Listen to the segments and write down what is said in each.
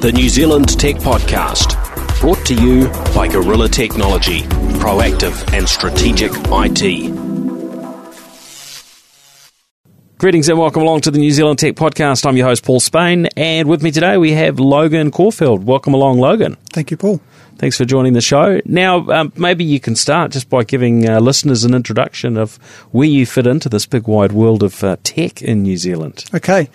the New Zealand Tech Podcast, brought to you by Gorilla Technology, proactive and strategic IT. Greetings and welcome along to the New Zealand Tech Podcast. I'm your host, Paul Spain, and with me today we have Logan Caulfield. Welcome along, Logan. Thank you, Paul. Thanks for joining the show. Now, um, maybe you can start just by giving uh, listeners an introduction of where you fit into this big wide world of uh, tech in New Zealand. Okay.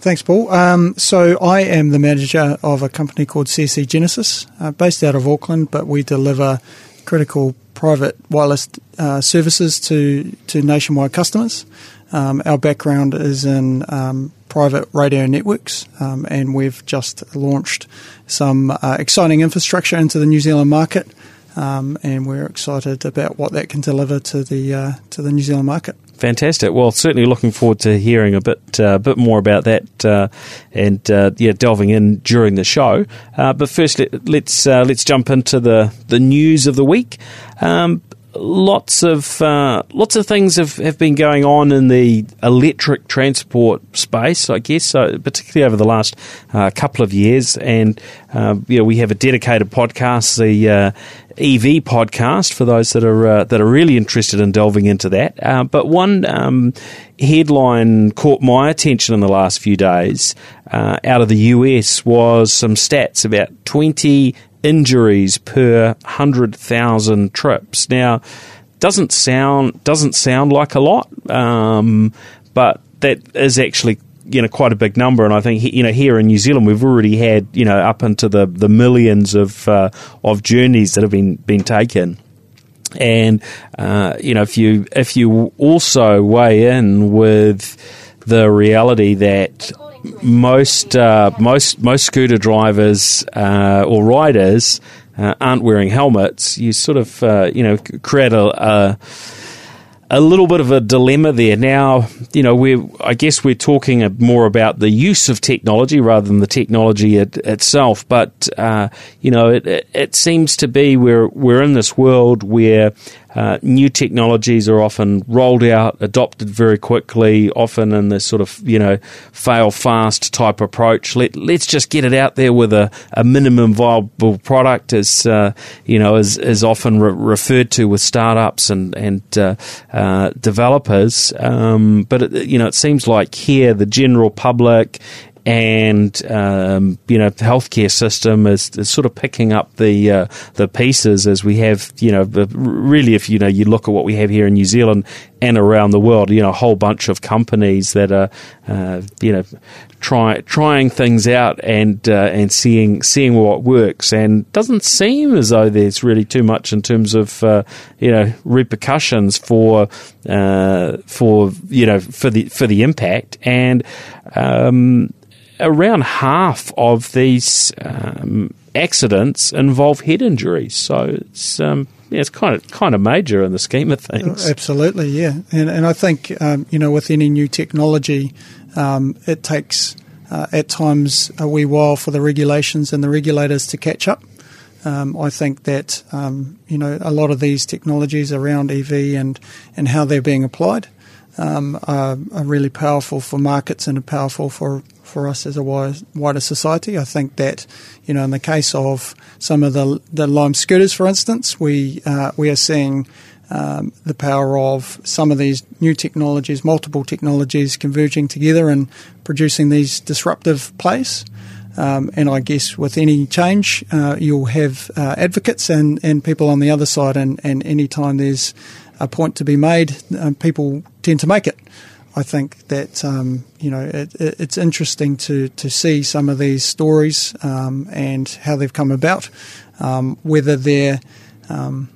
Thanks, Paul. Um, so, I am the manager of a company called CSC Genesis, uh, based out of Auckland, but we deliver critical private wireless uh, services to, to nationwide customers. Um, our background is in um, private radio networks, um, and we've just launched some uh, exciting infrastructure into the New Zealand market, um, and we're excited about what that can deliver to the uh, to the New Zealand market. Fantastic. Well, certainly looking forward to hearing a bit uh, bit more about that uh, and uh, yeah, delving in during the show. Uh, but first, let, us let's, uh, let's jump into the the news of the week. Um, lots of uh, lots of things have, have been going on in the electric transport space, I guess, so particularly over the last uh, couple of years. And uh, you know, we have a dedicated podcast, the uh, EV podcast, for those that are uh, that are really interested in delving into that. Uh, but one um, headline caught my attention in the last few days out of the US was some stats about twenty injuries per 100,000 trips. Now, doesn't sound doesn't sound like a lot, um, but that is actually you know quite a big number. And I think you know here in New Zealand we've already had you know up into the, the millions of uh, of journeys that have been been taken. And uh, you know if you if you also weigh in with the reality that most uh, most most scooter drivers uh, or riders uh, aren't wearing helmets, you sort of uh, you know create a, a, a little bit of a dilemma there. Now, you know, we I guess we're talking more about the use of technology rather than the technology it, itself. But uh, you know, it, it seems to be we're we're in this world where uh, new technologies are often rolled out, adopted very quickly, often in this sort of you know fail fast type approach. Let let's just get it out there with a, a minimum viable product, as uh, you know, is is often re- referred to with startups and and uh, uh developers. Um, but it, you know, it seems like here the general public and um, you know the healthcare system is, is, sort of picking up the uh, the pieces as we have you know really if you know you look at what we have here in New Zealand and around the world you know a whole bunch of companies that are uh, you know try, trying things out and uh, and seeing seeing what works. And doesn't seem as though there's really too much in terms of uh, you know repercussions for uh, for you know for the for the impact. And um, around half of these um, accidents involve head injuries. So it's um, yeah, it's kind of kind of major in the scheme of things. Absolutely, yeah, and and I think um, you know with any new technology, um, it takes uh, at times a wee while for the regulations and the regulators to catch up. Um, I think that um, you know a lot of these technologies around EV and and how they're being applied um, are, are, really powerful for markets and are powerful for for us as a wider society. I think that, you know, in the case of some of the, the Lime scooters, for instance, we uh, we are seeing um, the power of some of these new technologies, multiple technologies converging together and producing these disruptive plays. Um, and I guess with any change, uh, you'll have uh, advocates and, and people on the other side. And, and any time there's a point to be made, uh, people tend to make it. I think that um, you know it, it's interesting to to see some of these stories um, and how they've come about, um, whether they're um,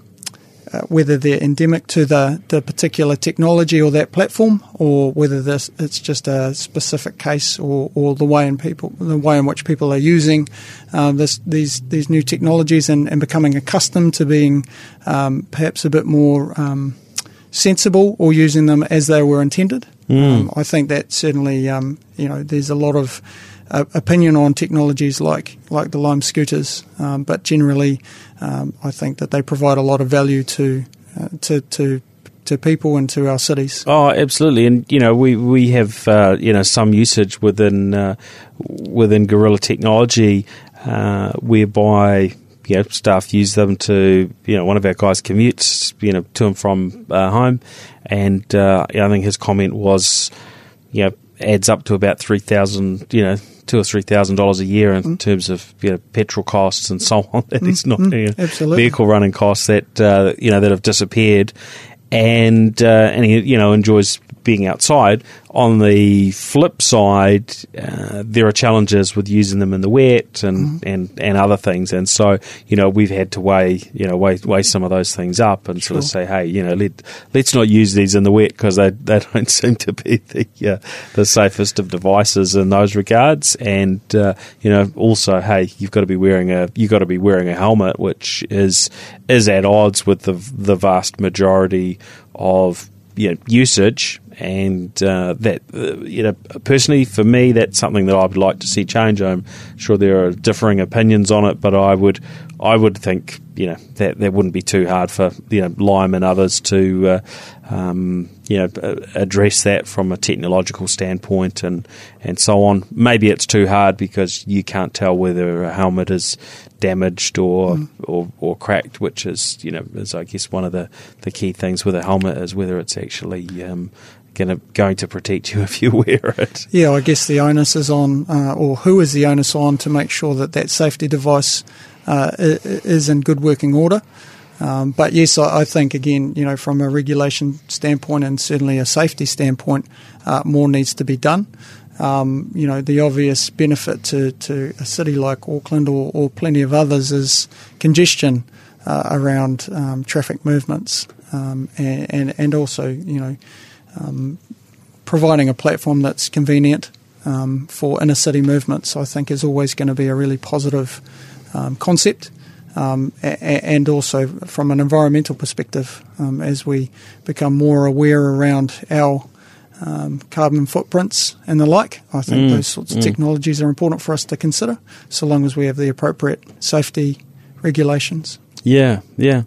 uh, whether they're endemic to the, the particular technology or that platform, or whether this it's just a specific case or, or the way in people the way in which people are using uh, this these these new technologies and, and becoming accustomed to being um, perhaps a bit more um, sensible or using them as they were intended. Mm. Um, I think that certainly, um, you know, there's a lot of uh, opinion on technologies like like the Lime scooters, um, but generally, um, I think that they provide a lot of value to uh, to to to people and to our cities. Oh, absolutely, and you know we we have uh, you know some usage within uh, within Gorilla Technology uh, whereby you know, staff use them to, you know, one of our guys commutes, you know, to and from uh, home, and uh, I think his comment was, you know, adds up to about three thousand, you know, two or three thousand dollars a year in mm. terms of you know petrol costs and so on. That mm. is not mm. you know, vehicle running costs that uh, you know that have disappeared, and uh, and he you know enjoys being outside. On the flip side, uh, there are challenges with using them in the wet and, mm. and, and other things. And so, you know, we've had to weigh, you know, weigh, weigh some of those things up and sure. sort of say, hey, you know, let, let's not use these in the wet because they, they don't seem to be the, uh, the safest of devices in those regards. And, uh, you know, also, hey, you've got to be wearing a, you've got to be wearing a helmet, which is, is at odds with the, the vast majority of you know, usage and uh, that uh, you know personally for me that's something that I would like to see change. I'm sure there are differing opinions on it, but I would I would think you know that that wouldn't be too hard for you know Lime and others to uh, um, you know address that from a technological standpoint and and so on. Maybe it's too hard because you can't tell whether a helmet is damaged or, mm. or or cracked, which is you know is I guess one of the, the key things with a helmet is whether it's actually um, Gonna, going to protect you if you wear it. Yeah, I guess the onus is on, uh, or who is the onus on to make sure that that safety device uh, is in good working order. Um, but yes, I, think again, you know, from a regulation standpoint and certainly a safety standpoint, uh, more needs to be done. Um, you know, the obvious benefit to, to a city like Auckland or, or plenty of others is congestion uh, around um, traffic movements, um, and, and, and also, you know um, providing a platform that's convenient um, for inner city movements, I think, is always going to be a really positive um, concept. Um, a- and also from an environmental perspective, um, as we become more aware around our um, carbon footprints and the like, I think mm, those sorts of mm. technologies are important for us to consider, so long as we have the appropriate safety regulations. Yeah, yeah.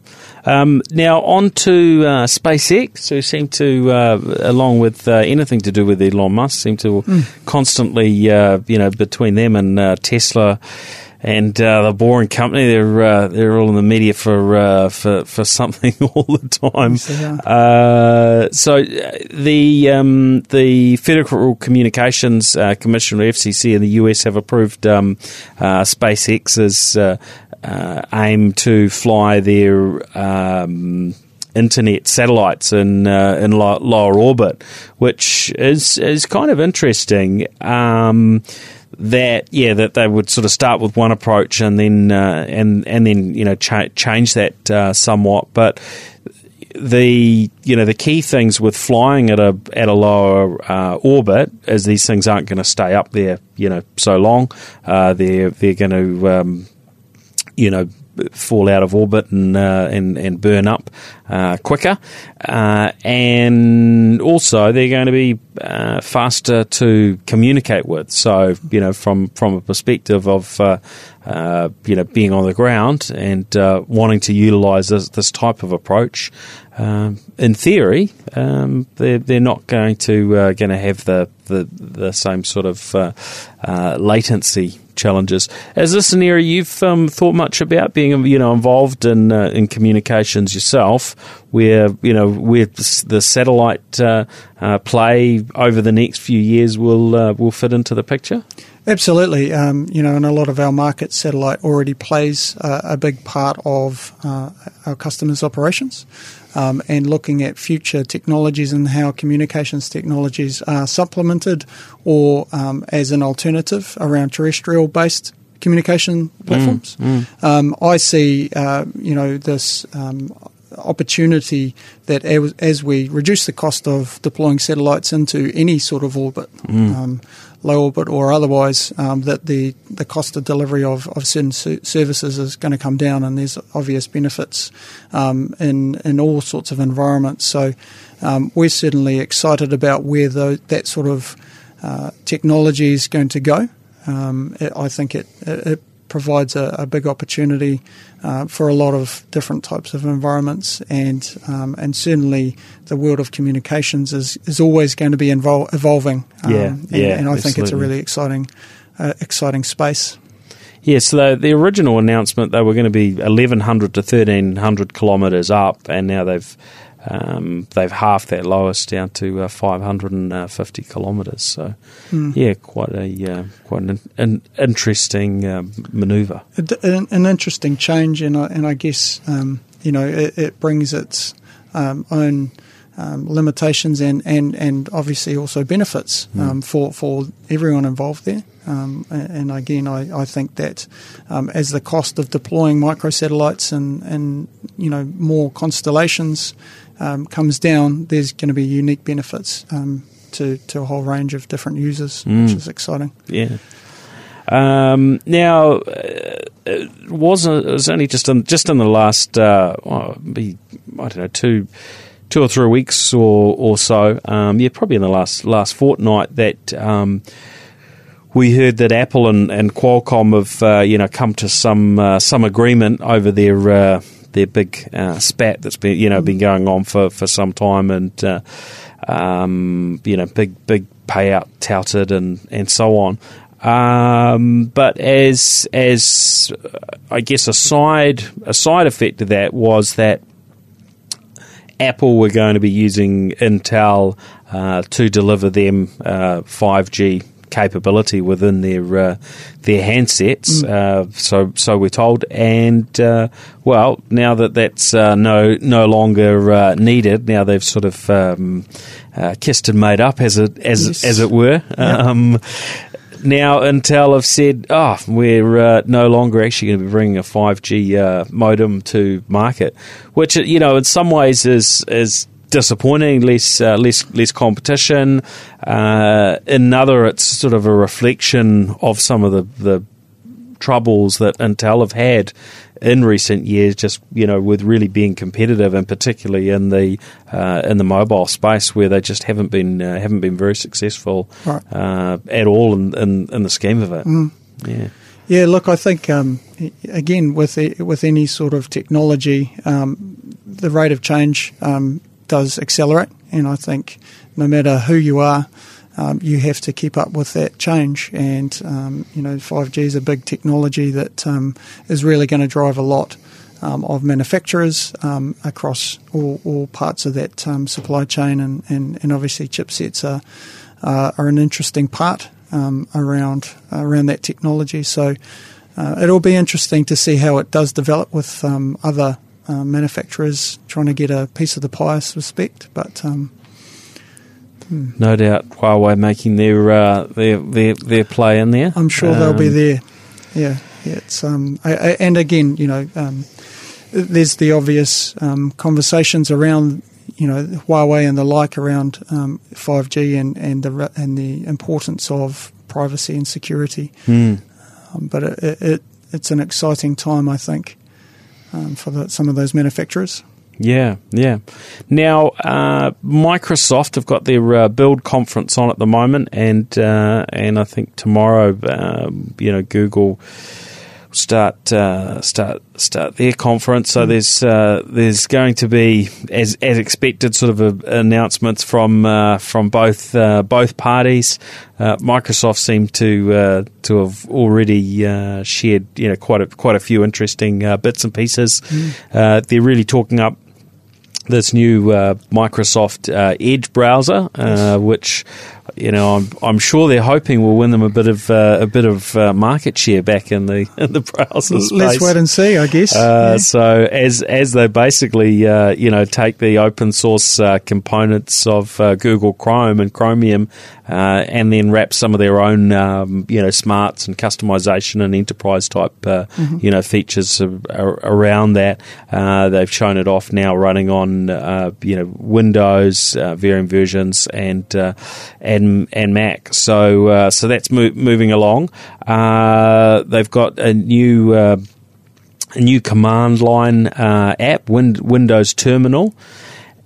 Um, now on to uh, SpaceX, who seem to, uh, along with uh, anything to do with Elon Musk, seem to mm. constantly, uh, you know, between them and uh, Tesla and uh, the Boring Company, they're uh, they're all in the media for uh, for for something all the time. Uh, so the um, the Federal Communications Commission, or FCC, in the US have approved um, SpaceX's uh, aim to fly their um, internet satellites in uh, in lower orbit, which is is kind of interesting. Um, that yeah, that they would sort of start with one approach and then uh, and and then you know cha- change that uh, somewhat, but the you know the key things with flying at a at a lower uh, orbit is these things aren't going to stay up there you know so long. Uh, they're they're going to um, you know fall out of orbit and uh, and, and burn up uh, quicker, uh, and also they're going to be uh, faster to communicate with. So you know, from from a perspective of uh, you know being on the ground and wanting to utilise this, this, type of approach, um, in theory, um, they're they're not going to going to have the, the the same sort of latency challenges. Is this an area you've um, thought much about being, you know, involved in uh, in communications yourself, where you know where the satellite uh, uh, play over the next few years will uh, will fit into the picture? Absolutely. Um, you know, in a lot of our markets, satellite already plays a big part of uh, our customers' operations um, and looking at future technologies and how communications technologies are supplemented or um, as an alternative around terrestrial based communication platforms. Mm, mm. Um, I see, uh, you know, this um, opportunity that as, as, we reduce the cost of deploying satellites into any sort of orbit, mm. um, low orbit or otherwise, um, that the, the cost of delivery of, of certain services is going to come down, and there's obvious benefits um, in in all sorts of environments. So um, we're certainly excited about where the, that sort of uh, technology is going to go. Um, it, I think it, it, it provides a, a big opportunity uh, for a lot of different types of environments, and um, and certainly the world of communications is, is always going to be evol- evolving. Um, yeah, and, yeah, and I absolutely. think it's a really exciting uh, exciting space. Yeah, so the, the original announcement they were going to be 1,100 to 1,300 kilometres up, and now they've um, they've halved that lowest down to uh, 550 kilometres. So, mm. yeah, quite a uh, quite an, an interesting uh, manoeuvre. An, an, interesting change, and I, and I guess um, you know it, it brings its um, own. Um, limitations and, and, and obviously also benefits mm. for, for everyone involved there. Um, and again, I, I think that um, as the cost of deploying microsatellites and, and you know more constellations um, comes down, there's going to be unique benefits um, to, to a whole range of different users, mm. which is exciting. Yeah. Um, now, uh, it was it was only just in just in the last uh, oh, be, I don't know two two or three weeks or or so. Um, yeah, probably in the last last fortnight that. Um, we heard that Apple and, and Qualcomm have uh, you know come to some uh, some agreement over their uh, their big uh, spat that's been you know been going on for, for some time, and uh, um, you know big big payout touted and and so on. Um, but as as uh, I guess a side a side effect of that was that Apple were going to be using Intel uh, to deliver them uh, five G capability within their uh, their handsets. Mm. Uh, so so we're told, and uh, well, now that that's uh, no no longer uh, needed, now they've sort of um, uh, kissed and made up, as it as yes. as it were. Um, now Intel have said, oh, we're no longer actually going to be bringing a 5G modem to market, which you know in some ways is is disappointing, less uh, less less competition. Uh, another, it's sort of a reflection of some of the, the troubles that Intel have had in recent years, just you know, with really being competitive, and particularly in the uh, in the mobile space, where they just haven't been uh, haven't been very successful right. uh, at all in, in, in the scheme of it. Mm. Yeah. Yeah, look, I think um, again with with any sort of technology, um, the rate of change um, does accelerate, and I think no matter who you are, um, you have to keep up with that change. And um, you know, 5G is a big technology that um, is really going to drive a lot um, of manufacturers um, across all, all, parts of that um, supply chain, and, and, and, obviously chipsets are uh, are an interesting part around around that technology. So. Uh, it'll be interesting to see how it does develop with other uh, manufacturers trying to get a piece of the pie, respect. But um, hmm. no doubt, Huawei making their uh, their, their their play in there. I'm sure um, they'll be um, there. Yeah, yeah. It's um, I, I, and again, you know, um, there's the obvious um, conversations around you know Huawei and the like around um, 5G and and the and the importance of privacy and security. Mm. Um, but it, it, it's an exciting time, I think um, for the, some of those manufacturers. Yeah, yeah. Now, uh, Microsoft have got their uh, build conference on at the moment, and uh, and I think tomorrow, um, you know, Google start uh, start start their conference. So mm. there's uh, there's going to be, as as expected, sort of a, announcements from uh, from both uh, both parties. Uh, Microsoft seem to uh, to have already shared you know quite a quite a few interesting bits and pieces. Mm. they're really talking up this new uh, Microsoft uh, Edge browser, uh, which you know I'm, I'm sure they're hoping will win them a bit of uh, a bit of uh, market share back in the in the browser space. Let's wait and see, I guess. Uh, yeah. So as as they basically you know take the open source components of Google Chrome and Chromium and then wrap some of their own um, you know smarts and customization and enterprise type mm-hmm. you know features around that, they've shown it off now running on uh, you know Windows uh, varying versions and uh, and and Mac. So uh, so that's mo- moving along. Uh, they've got a new a new command line app, Win- Windows Terminal.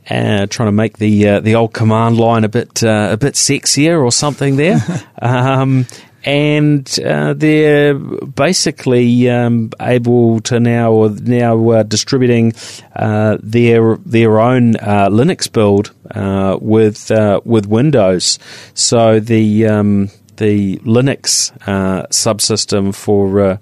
Uh, trying to make the uh, the old command line a bit uh, a bit sexier or something there, um, and uh, they're basically um, able to now now uh, distributing uh, their their own uh, Linux build uh, with uh, with Windows. So the um, the Linux uh, subsystem for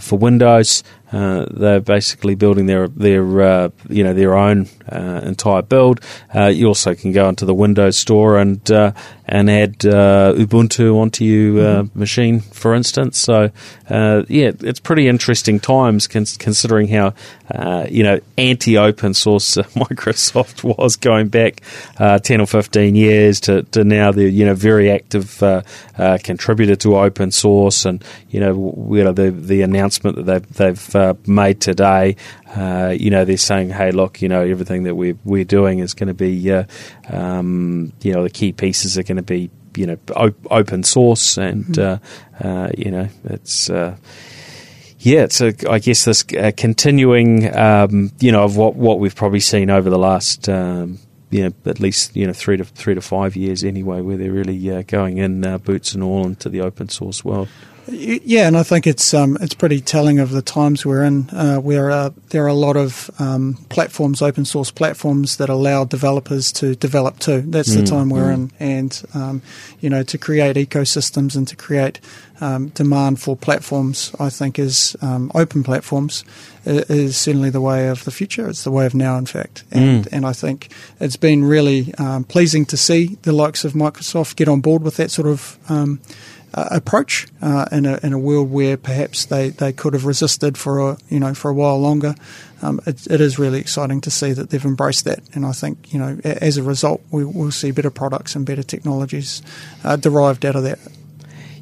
for Windows. Uh, they're basically building their their uh, you know their own uh, entire build. Uh, you also can go into the Windows Store and uh, and add uh, Ubuntu onto your mm-hmm. machine, for instance. So yeah, it's pretty interesting times cons- considering how you know anti open source Microsoft was going back ten or fifteen years to, to now they're you know very active contributor to open source and you know you know the the announcement that they've they've uh, made today, uh, you know, they're saying, hey, look, you know, everything that we're, we're doing is going to be, uh, um, you know, the key pieces are going to be, you know, op- open source and, mm-hmm. Uh, uh, you know, it's, uh, yeah, it's a, I guess this continuing, um, you know, of what, what we've probably seen over the last, um, you know, at least you know three to three to five years anyway, where they're really uh, going in uh, boots and all into the open source world. Yeah, and I think it's um, it's pretty telling of the times we're in. Uh, where uh, there are a lot of um, platforms, open source platforms, that allow developers to develop too. That's mm, the time we're mm. in, and um, you know, to create ecosystems and to create um, demand for platforms, I think is um, open platforms is certainly the way of the future. It's the way of now, in fact, and mm. and I think it's been really um, pleasing to see the likes of Microsoft get on board with that sort of uh, approach uh, in, a, in a world where perhaps they, they could have resisted for a you know for a while longer. Um, it, it is really exciting to see that they've embraced that, and I think you know as a result we will see better products and better technologies uh, derived out of that.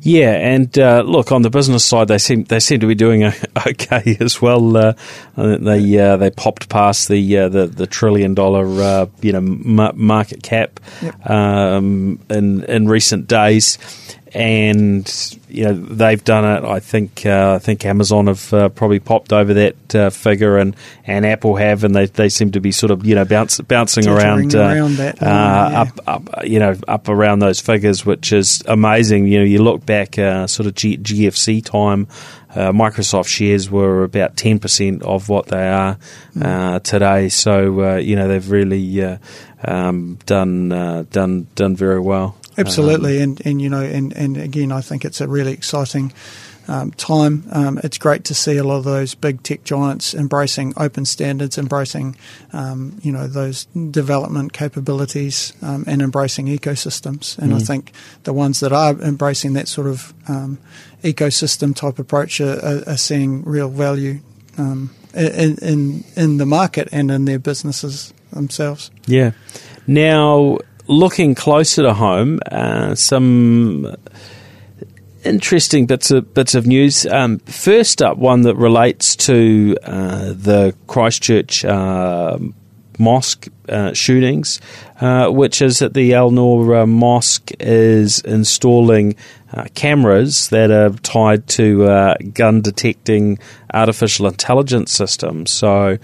Yeah, and uh, look on the business side, they seem they seem to be doing okay as well. Uh, they uh, they popped past the uh, the, the trillion dollar uh, you know market cap yep. um, in in recent days and you know they've done it. I think uh, I think Amazon have uh, probably popped over that uh, figure, and, and Apple have, and they, they seem to be sort of you know bounce, bouncing around, uh, around that, uh, yeah. up up you know up around those figures, which is amazing. You know, you look back uh, sort of G- GFC time. Microsoft shares were about ten percent of what they are mm. today, so you know they've really um, done done done very well. Absolutely, um, and, and you know, and, and again, I think it's a really exciting um, time. Um, it's great to see a lot of those big tech giants embracing open standards, embracing um, you know those development capabilities, um, and embracing ecosystems. And mm. I think the ones that are embracing that sort of um, ecosystem type approach are, are, are seeing real value um, in, in in the market and in their businesses themselves. Yeah. Now looking closer to home, uh, some interesting bits of bits of news. Um, first up, one that relates to uh, the Christchurch uh, mosque uh, shootings, uh, which is that the Al Noor uh, Mosque is installing cameras that are tied to gun detecting artificial intelligence systems. So.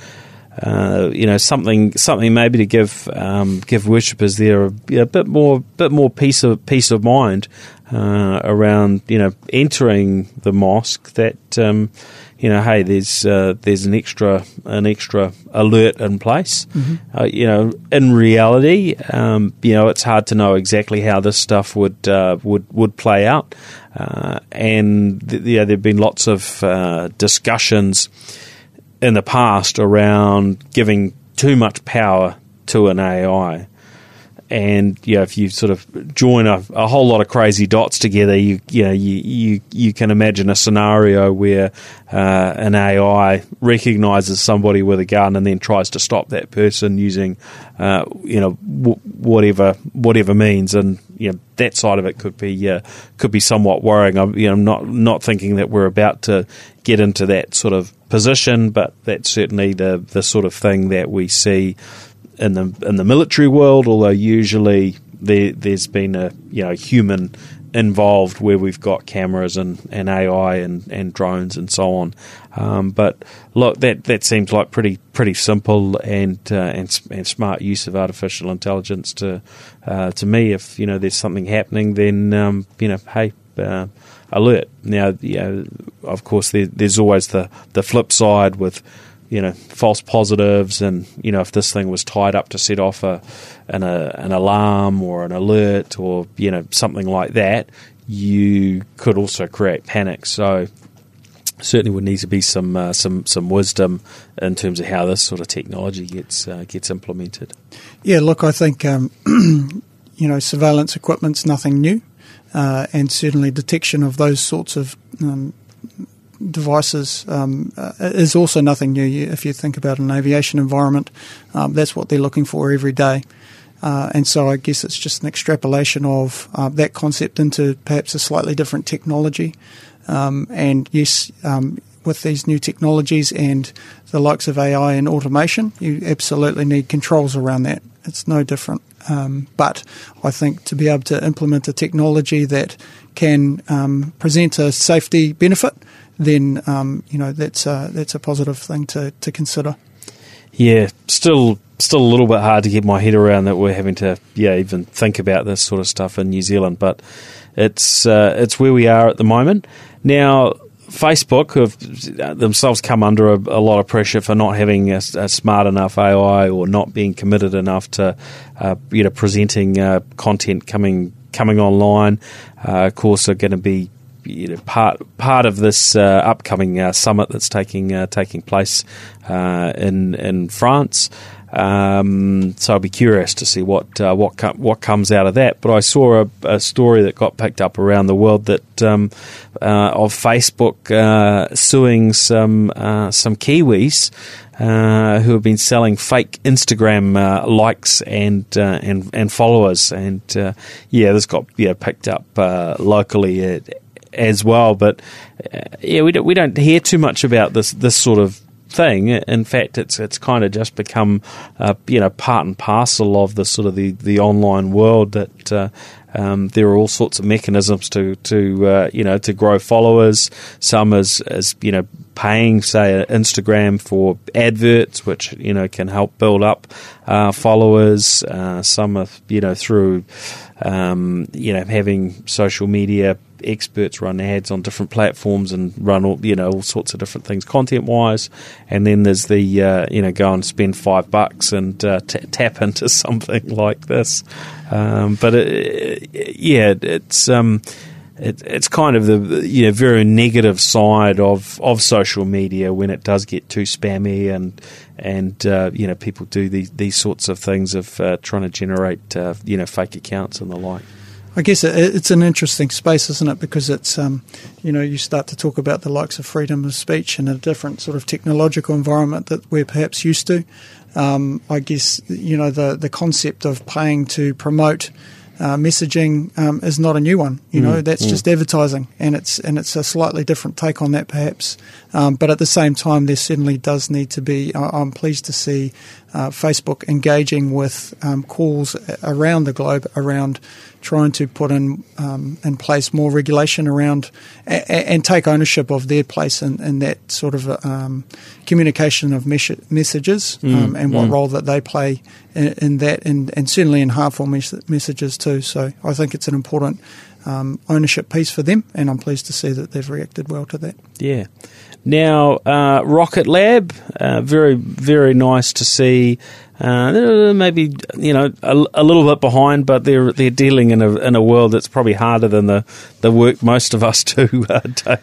Uh, you know something something maybe to give um, give worshippers there a, a, bit more bit more peace of peace of mind uh, around you know entering the mosque that um, you know hey there's uh, there's an extra an extra alert in place mm-hmm. Uh, you know in reality um, you know it's hard to know exactly how this stuff would uh, would would play out and th- yeah there've been lots of discussions in the past around giving too much power to an AI. And you know, if you sort of join a, a whole lot of crazy dots together, you you know you you, you can imagine a scenario where uh, an AI recognizes somebody with a gun and then tries to stop that person using uh, you know w- whatever whatever means, and you know that side of it could be uh, could be somewhat worrying. I'm you know not not thinking that we're about to get into that sort of position, but that's certainly the the sort of thing that we see in the in the military world. Although usually there there's been a you know human involved where we've got cameras and, and AI and, and drones and so on. Um, but look, that that seems like pretty pretty simple and uh, and, and smart use of artificial intelligence to uh, to me. If you know there's something happening, then um, you know, hey. Uh, alert. Now, you know, of course, there, there's always the, the flip side with you know false positives, and you know if this thing was tied up to set off a an, a, an alarm or an alert or you know something like that, you could also create panic. So certainly would need to be some uh, some some wisdom in terms of how this sort of technology gets uh, gets implemented. Yeah, look, I think um, you know surveillance equipment's nothing new, uh, and certainly detection of those sorts of um, devices um, uh, is also nothing new. If you think about an aviation environment, um, that's what they're looking for every day. Uh, and so I guess it's just an extrapolation of uh, that concept into perhaps a slightly different technology. Um, and yes, um, with these new technologies and the likes of AI and automation, you absolutely need controls around that. It's no different. Um, but I think to be able to implement a technology that can um, present a safety benefit, then um, you know that's a, that's a positive thing to, to consider. Yeah, still still a little bit hard to get my head around that we're having to yeah even think about this sort of stuff in New Zealand, but it's uh, it's where we are at the moment. Now, Facebook have themselves come under a, a, lot of pressure for not having a, a, smart enough AI or not being committed enough to, uh, you know, presenting uh, content coming coming online. Uh, of course, are going to be you know, part part of this uh, upcoming uh, summit that's taking uh, taking place in in France. Um, so I'll be curious to see what uh, what com- what comes out of that. But I saw a, a, story that got picked up around the world that um, uh, of Facebook uh, suing some some Kiwis. Who have been selling fake Instagram likes and and and followers, and yeah, this got yeah picked up locally as well. But yeah, we don't we don't hear too much about this this sort of thing. In fact, it's it's kind of just become uh, you know part and parcel of the sort of the, the online world that. Uh, um, there are all sorts of mechanisms to to uh, you know to grow followers. Some as as you know paying, say, Instagram for adverts, which you know can help build up uh, followers. Uh, some are you know through um, you know having social media experts run ads on different platforms and run all you know all sorts of different things content wise, and then there's the uh, you know go and spend five bucks and uh, t- tap into something like this. Um, but it, yeah, it's. Um, it, it's kind of the you know very negative side of, of social media when it does get too spammy and and uh, you know people do these these sorts of things of uh, trying to generate uh, you know fake accounts and the like. I guess it's an interesting space, isn't it? Because it's, um, you know, you start to talk about the likes of freedom of speech in a different sort of technological environment that we're perhaps used to. Um, I guess, you know, the, the concept of paying to promote uh, messaging um, is not a new one. You know, mm, that's mm. just advertising, and it's and it's a slightly different take on that, perhaps. Um, but at the same time, there certainly does need to be. I'm pleased to see uh, Facebook engaging with um, calls around the globe around trying to put in um, in place more regulation around a, and take ownership of their place in, in that sort of um, communication of mes- messages mm, um, and what mm. role that they play in, in that, and, and, certainly in harmful mes- messages too. So I think it's an important um, ownership piece for them, and I'm pleased to see that they've reacted well to that. Yeah. Now, uh, Rocket Lab, uh, very, very nice to see. Uh, maybe you know a, a, little bit behind, but they're they're dealing in a in a world that's probably harder than the, the work most of us do uh, day,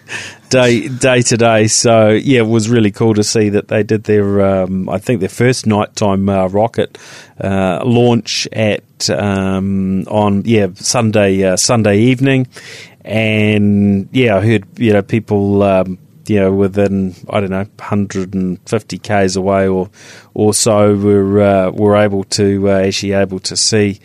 day day to day. So yeah, it was really cool to see that they did their um, I think their first nighttime uh, rocket uh, launch at um, on yeah Sunday Sunday evening, and yeah, I heard you know people. Um, you know, within I don't know, 150 k's away or or so, we're uh, we're able to uh, actually able to see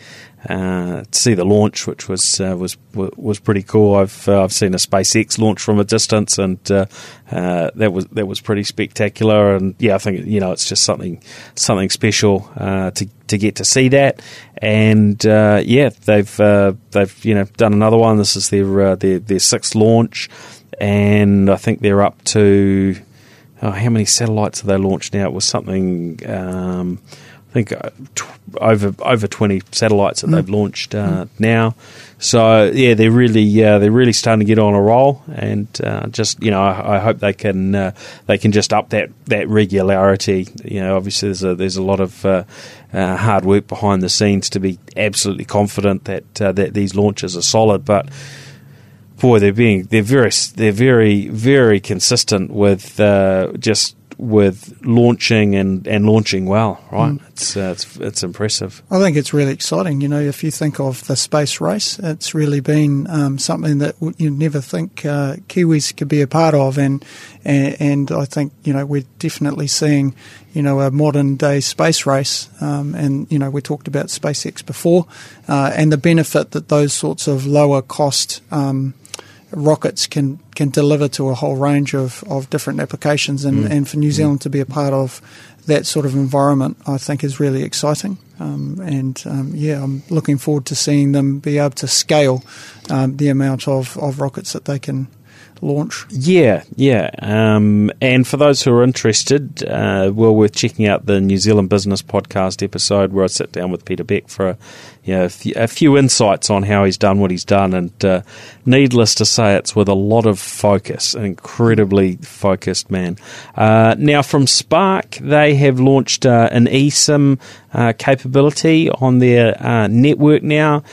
uh, see the launch, which was uh, was was pretty cool. I've uh, I've seen a SpaceX launch from a distance, and uh, uh, that was that was pretty spectacular. And yeah, I think you know it's just something something special uh, to to get to see that. And yeah, they've they've you know done another one. This is their their, their sixth launch and I think they're up to oh, how many satellites have they launched now? It was something. Um, I think uh, over over twenty satellites that mm. they've launched uh, mm. now. So yeah, they're really uh, they're really starting to get on a roll, and uh, just you know, I, I hope they can uh, they can just up that, that regularity. You know, obviously there's a there's a lot of uh, hard work behind the scenes to be absolutely confident that that these launches are solid, but boy, they're being they're very they're very very consistent with uh, just with launching and, and launching well, right? Mm. It's, uh, it's it's impressive. I think it's really exciting. You know, if you think of the space race, it's really been um, something that you never think uh, Kiwis could be a part of, and, and, and I think you know we're definitely seeing you know a modern day space race, um, and you know we talked about SpaceX before, uh, and the benefit that those sorts of lower cost um, rockets can can deliver to a whole range of, of different applications, and, mm. and for New mm. Zealand mm. to be a part of that sort of environment, I think is really exciting. Um, and um, yeah, I'm looking forward to seeing them be able to scale um, the amount of, of rockets that they can launch. Yeah, yeah. Um, and for those who are interested, uh, well worth checking out the New Zealand Business Podcast episode where I sit down with Peter Beck for a, you know, a, few, a few insights on how he's done what he's done. And uh, needless to say, it's with a lot of focus, an incredibly focused man. Uh, now, from Spark, they have launched uh, an eSIM uh, capability on their uh, network now.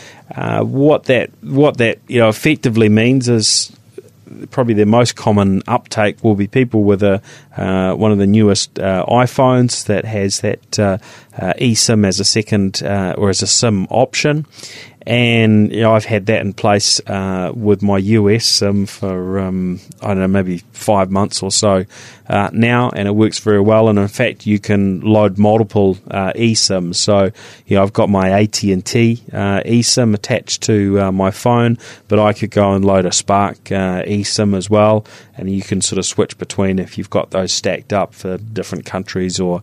what that what that you know effectively means is probably their most common uptake will be people with a uh, one of the newest uh, iPhones that has that uh, eSIM as a second uh, or as a SIM option, and you know, I've had that in place uh, with my US SIM for um, I don't know maybe five months or so uh, now, and it works very well. And in fact, you can load multiple uh, eSIMs. So you know, I've got my AT and T uh, eSIM attached to my phone, but I could go and load a Spark eSIM as well, and you can sort of switch between if you've got those stacked up for different countries or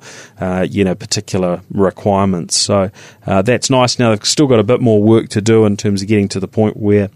you know particular requirements. So uh, that's nice. Now they've still got a bit more work to do in terms of getting to the point where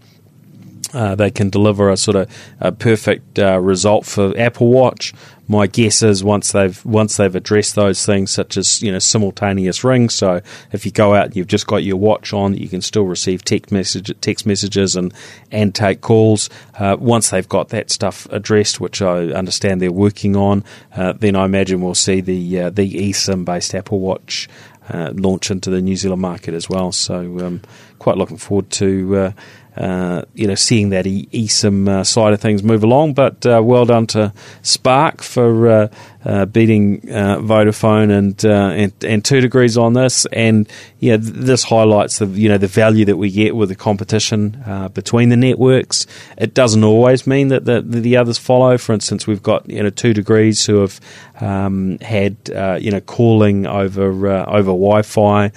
uh, they can deliver a sort of a perfect uh, result for Apple Watch. My guess is once they've once they've addressed those things, such as you know simultaneous rings. So if you go out and you've just got your watch on, you can still receive text message text messages and and take calls. Uh, once they've got that stuff addressed, which I understand they're working on, uh, then I imagine we'll see the uh, the eSIM based Apple Watch launch into the New Zealand market as well. So um, quite looking forward to uh, uh, you know, seeing that e- eSIM uh, side of things move along. But uh, well done to Spark for uh, uh, beating uh, Vodafone and, and, and two degrees on this. And yeah, this highlights the you know the value that we get with the competition between the networks. It doesn't always mean that the, the others follow. For instance, we've got you know two degrees who have um, had you know calling over over Wi-Fi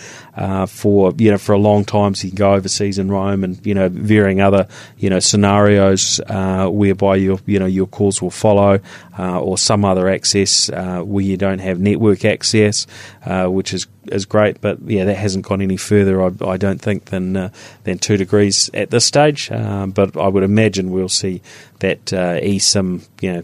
for you know for a long time, so you can go overseas and roam and you know varying other you know scenarios uh, whereby your you know your calls will follow uh, or some other access uh, where you don't have network access, uh, which is is great. But yeah, that hasn't gone any further. I, I don't think than uh, than two degrees at this stage. Um, but I would imagine we'll see that uh, eSIM you know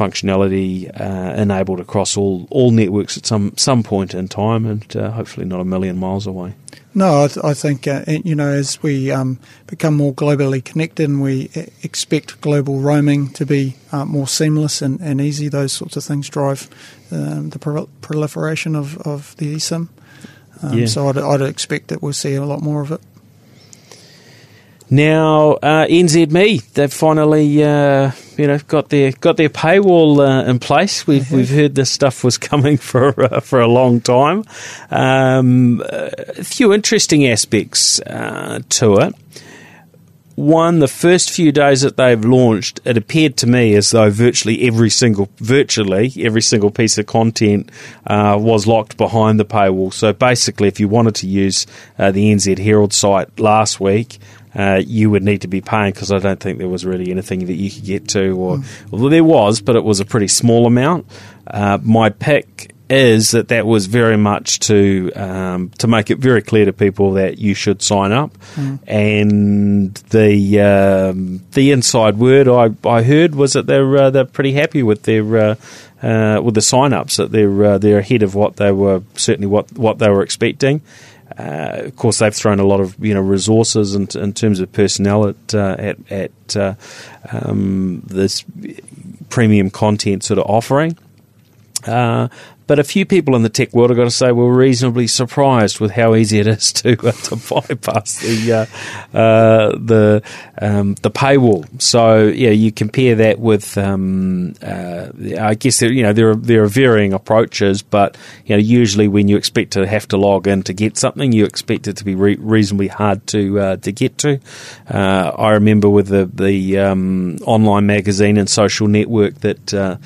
functionality uh, enabled across all, all networks at some some point in time, and uh, hopefully not a million miles away. No, I, th- I think uh, you know as we um, become more globally connected and we uh, expect global roaming to be uh, more seamless and, and easy, those sorts of things drive um, the pro- proliferation of, of the eSIM. Um, yeah. So I'd, I'd expect that we'll see a lot more of it. Now, uh, NZME, they've finally, uh, you know, got their got their paywall uh, in place. We've mm-hmm. we've heard this stuff was coming for uh, for a long time. Um, a few interesting aspects uh, to it. One, the first few days that they've launched, it appeared to me as though virtually every single, virtually every single piece of content uh, was locked behind the paywall. So basically, if you wanted to use uh, the NZ Herald site last week, uh, you would need to be paying because I don't think there was really anything that you could get to, or mm. well, there was, but it was a pretty small amount. Uh, my pick is that that was very much to um, to make it very clear to people that you should sign up, mm. and the um, the inside word I, I heard was that they're uh, they're pretty happy with their uh, uh, with the sign ups that they're uh, they're ahead of what they were certainly what what they were expecting. Of course, they've thrown a lot of you know resources in, in terms of personnel at uh, at, at uh, um, this premium content sort of offering. Uh, but a few people in the tech world, I've got to say, were reasonably surprised with how easy it is to uh, to bypass the uh, uh, the um, the paywall. So yeah, you compare that with um, uh, I guess there, you know there are there are varying approaches, but you know usually when you expect to have to log in to get something, you expect it to be re- reasonably hard to uh, to get to. Uh, I remember with the the um, online magazine and social network that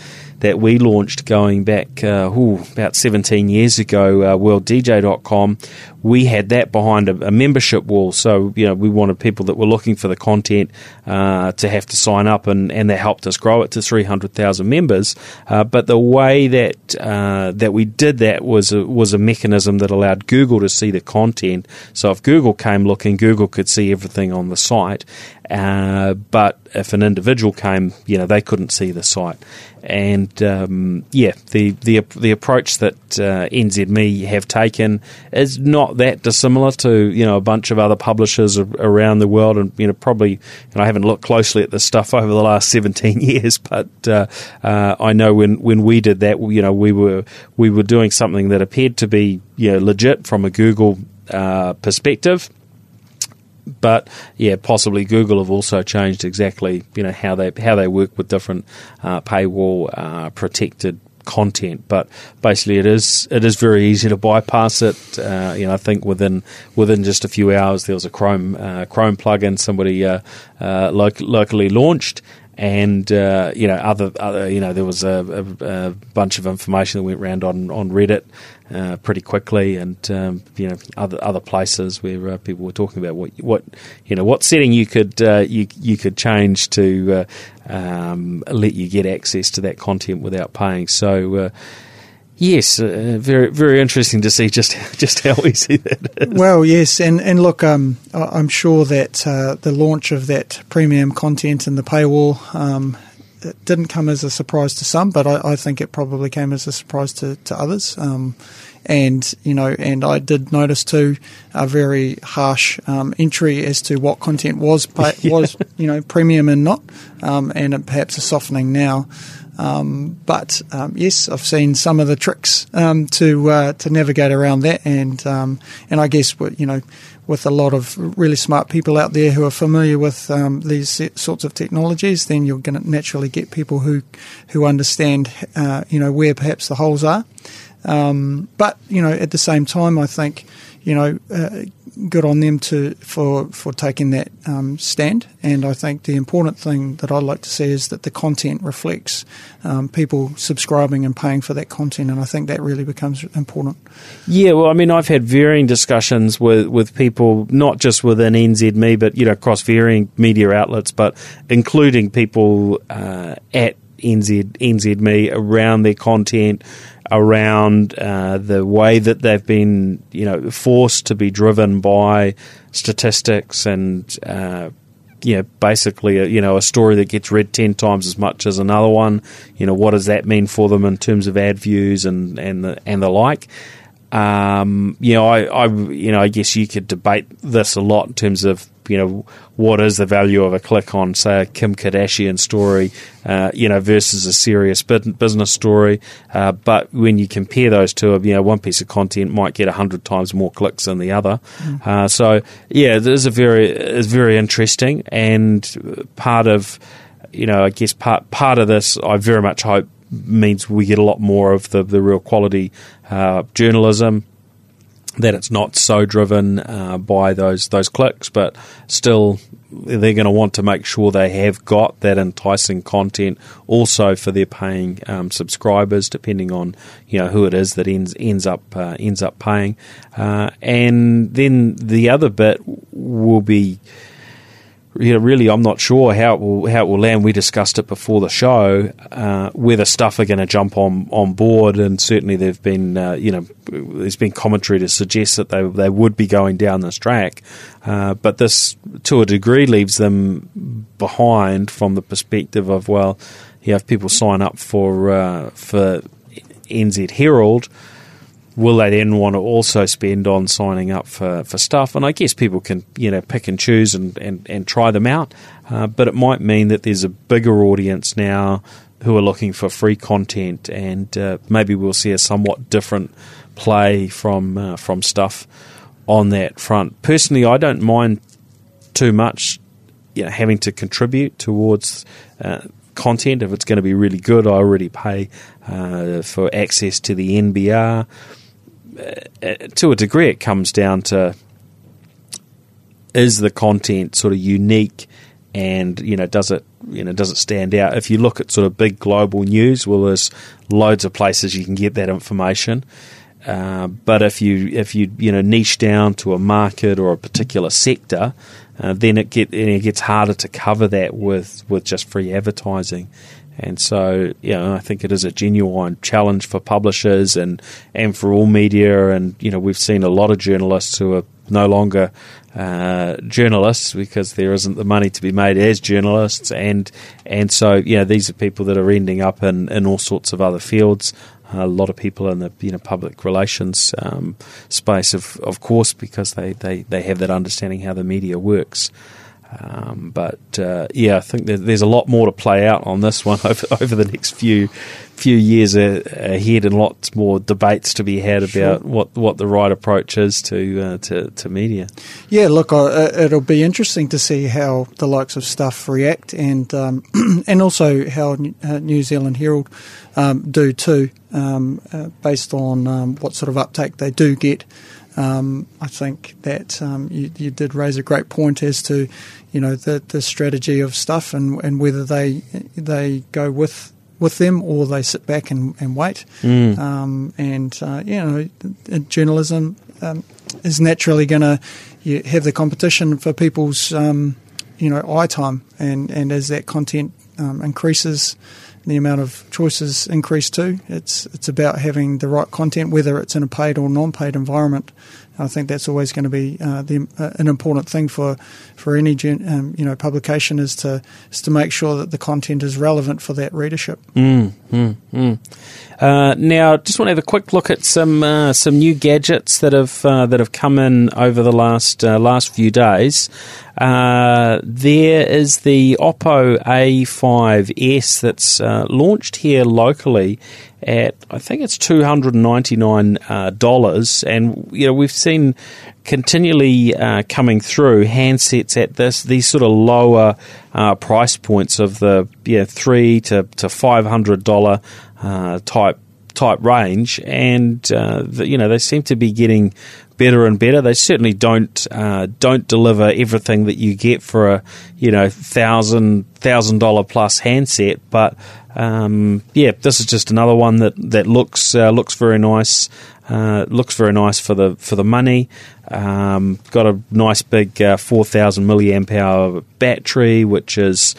that we launched going back uh, ooh, about 17 years ago, uh, worlddj.com, we had that behind a, a, membership wall. So, you know, we wanted people that were looking for the content uh, to have to sign up, and, and that helped us grow it to 300,000 members. Uh, but the way that uh, that we did that was a, was a mechanism that allowed Google to see the content. So if Google came looking, Google could see everything on the site. Uh, but if an individual came, you know, they couldn't see the site. And um, yeah, the, the the approach that uh, NZME have taken is not that dissimilar to you know a bunch of other publishers around the world, and you know probably and I haven't looked closely at this stuff over the last seventeen years, but uh, uh, I know when when we did that, you know, we were we were doing something that appeared to be you know legit from a Google uh, perspective but yeah, possibly Google have also changed exactly you know how they how they work with different uh, paywall uh, protected content. But basically, it is it is very easy to bypass it. Uh, you know, I think within within just a few hours, there was a Chrome uh, Chrome plugin somebody uh, uh locally launched, and uh, you know other, other you know there was a, a, a, bunch of information that went around on on Reddit uh, pretty quickly, and um, you know other other places where uh, people were talking about what what you know what setting you could uh, you you could change to uh, um, let you get access to that content without paying. So uh, Yes, uh, very very interesting to see just just how easy that is. Well, yes, and and look, um, I'm sure that the launch of that premium content and the paywall um, didn't come as a surprise to some, but I, I, think it probably came as a surprise to to others. Um, and you know, and I did notice too a very harsh um, entry as to what content was pay, yeah. was you know premium and not, um, and perhaps a softening now. Um, but um, yes, I've seen some of the tricks um, to uh, to navigate around that, and um, and I guess you know with a lot of really smart people out there who are familiar with um, these sorts of technologies, then you're going to naturally get people who who understand uh, you know where perhaps the holes are. Um, but you know at the same time, I think you know. Uh, good on them to for for taking that um, stand. And I think the important thing that I'd like to see is that the content reflects um, people subscribing and paying for that content. And I think that really becomes important. Yeah, well, I mean, I've had varying discussions with with people, not just within NZME, but you know, across varying media outlets, but including people uh, at NZ NZME around their content around uh, the way that they've been, you know, forced to be driven by statistics and, uh, you know, basically, a, you know, a story that gets read ten times as much as another one. You know, what does that mean for them in terms of ad views and and the and the like? Um, you know, I, I, you know, I guess you could debate this a lot in terms of you know, what is the value of a click on, say, a Kim Kardashian story, uh, you know, versus a serious business story. Uh, but when you compare those two, you know, one piece of content might get hundred times more clicks than the other. Mm. Uh, so yeah, it is a very, it's very interesting, and part of, you know, I guess part part of this, I very much hope means we get a lot more of the the real quality uh, journalism that it's not so driven uh, by those those clicks, but still they're going to want to make sure they have got that enticing content also for their paying um, subscribers, depending on you know who it is that ends ends up uh, ends up paying, uh, and then the other bit will be you know, really, I'm not sure how it will how it will land. We discussed it before the show, uh, whether stuff are going to jump on on board, and certainly there've been uh, you know there's been commentary to suggest that they they would be going down this track, uh, but this to a degree leaves them behind from the perspective of well, you if people sign up for uh, for NZ Herald will they then want to also spend on signing up for, for stuff? And I guess people can, you know, pick and choose and, and, and try them out. Uh, but it might mean that there's a bigger audience now who are looking for free content, and uh, maybe we'll see a somewhat different play from uh, from stuff on that front. Personally, I don't mind too much, you know, having to contribute towards uh, content if it's going to be really good. I already pay uh, for access to the NBR. Uh, to a degree, it comes down to is the content sort of unique and you know does it you know does it stand out? If you look at sort of big global news well there's loads of places you can get that information. Uh, but if you if you you know niche down to a market or a particular sector uh, then it get it gets harder to cover that with with just free advertising and so, you know, I think it is a genuine challenge for publishers and, and for all media. And, you know, we've seen a lot of journalists who are no longer uh, journalists because there isn't the money to be made as journalists. And, and so, you know, these are people that are ending up in, in all sorts of other fields. A lot of people in the you know public relations um, space, of of course, because they, they, they have that understanding how the media works. Um, but uh, yeah, I think there's a lot more to play out on this one over, over the next few few years ahead, and lots more debates to be had about sure. what, what the right approach is to uh, to, to media. Yeah, look, uh, it'll be interesting to see how the likes of Stuff react, and um, and also how uh, New Zealand Herald um, do too, um, uh, based on um, what sort of uptake they do get. Um, I think that um, you, you, did raise a great point as to, you know, the, the strategy of stuff and, and whether they they go with with them or they sit back and, and wait. Mm. Um, and uh, you know, journalism um, is naturally going to have the competition for people's um, you know eye time, and and as that content um, increases the amount of choices increase too. It's it's about having the right content, whether it's in a paid or non-paid environment. I think that's always going to be uh, the, uh, an important thing for for any um, you know publication is to is to make sure that the content is relevant for that readership. Mm, mm, mm. Uh, now, just want to have a quick look at some uh, some new gadgets that have uh, that have come in over the last uh, last few days. Uh, there is the Oppo A5s that's uh, launched here locally at I think it's two hundred and ninety nine dollars, and you know we've seen continually uh, coming through handsets at this these sort of lower uh, price points of the yeah three to to five hundred dollar uh, type type range, and uh, the, you know they seem to be getting better and better. They certainly don't uh, don't deliver everything that you get for a you know thousand thousand dollar plus handset, but um, yeah, this is just another one that that looks uh, looks very nice. Uh, looks very nice for the for the money. Um, got a nice big uh, four thousand milliamp hour battery, which is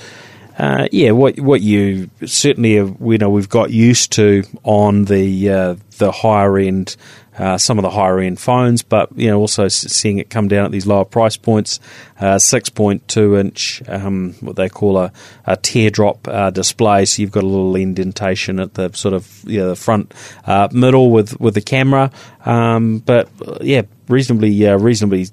uh, yeah, what what you certainly have, you know we've got used to on the uh, the higher end uh, some of the higher end phones, but you know also seeing it come down at these lower price points. Uh, six point two inch, um, what they call a, a teardrop uh, display. So you've got a little indentation at the sort of you know, the front uh, middle with with the camera, um, but yeah, reasonably reasonably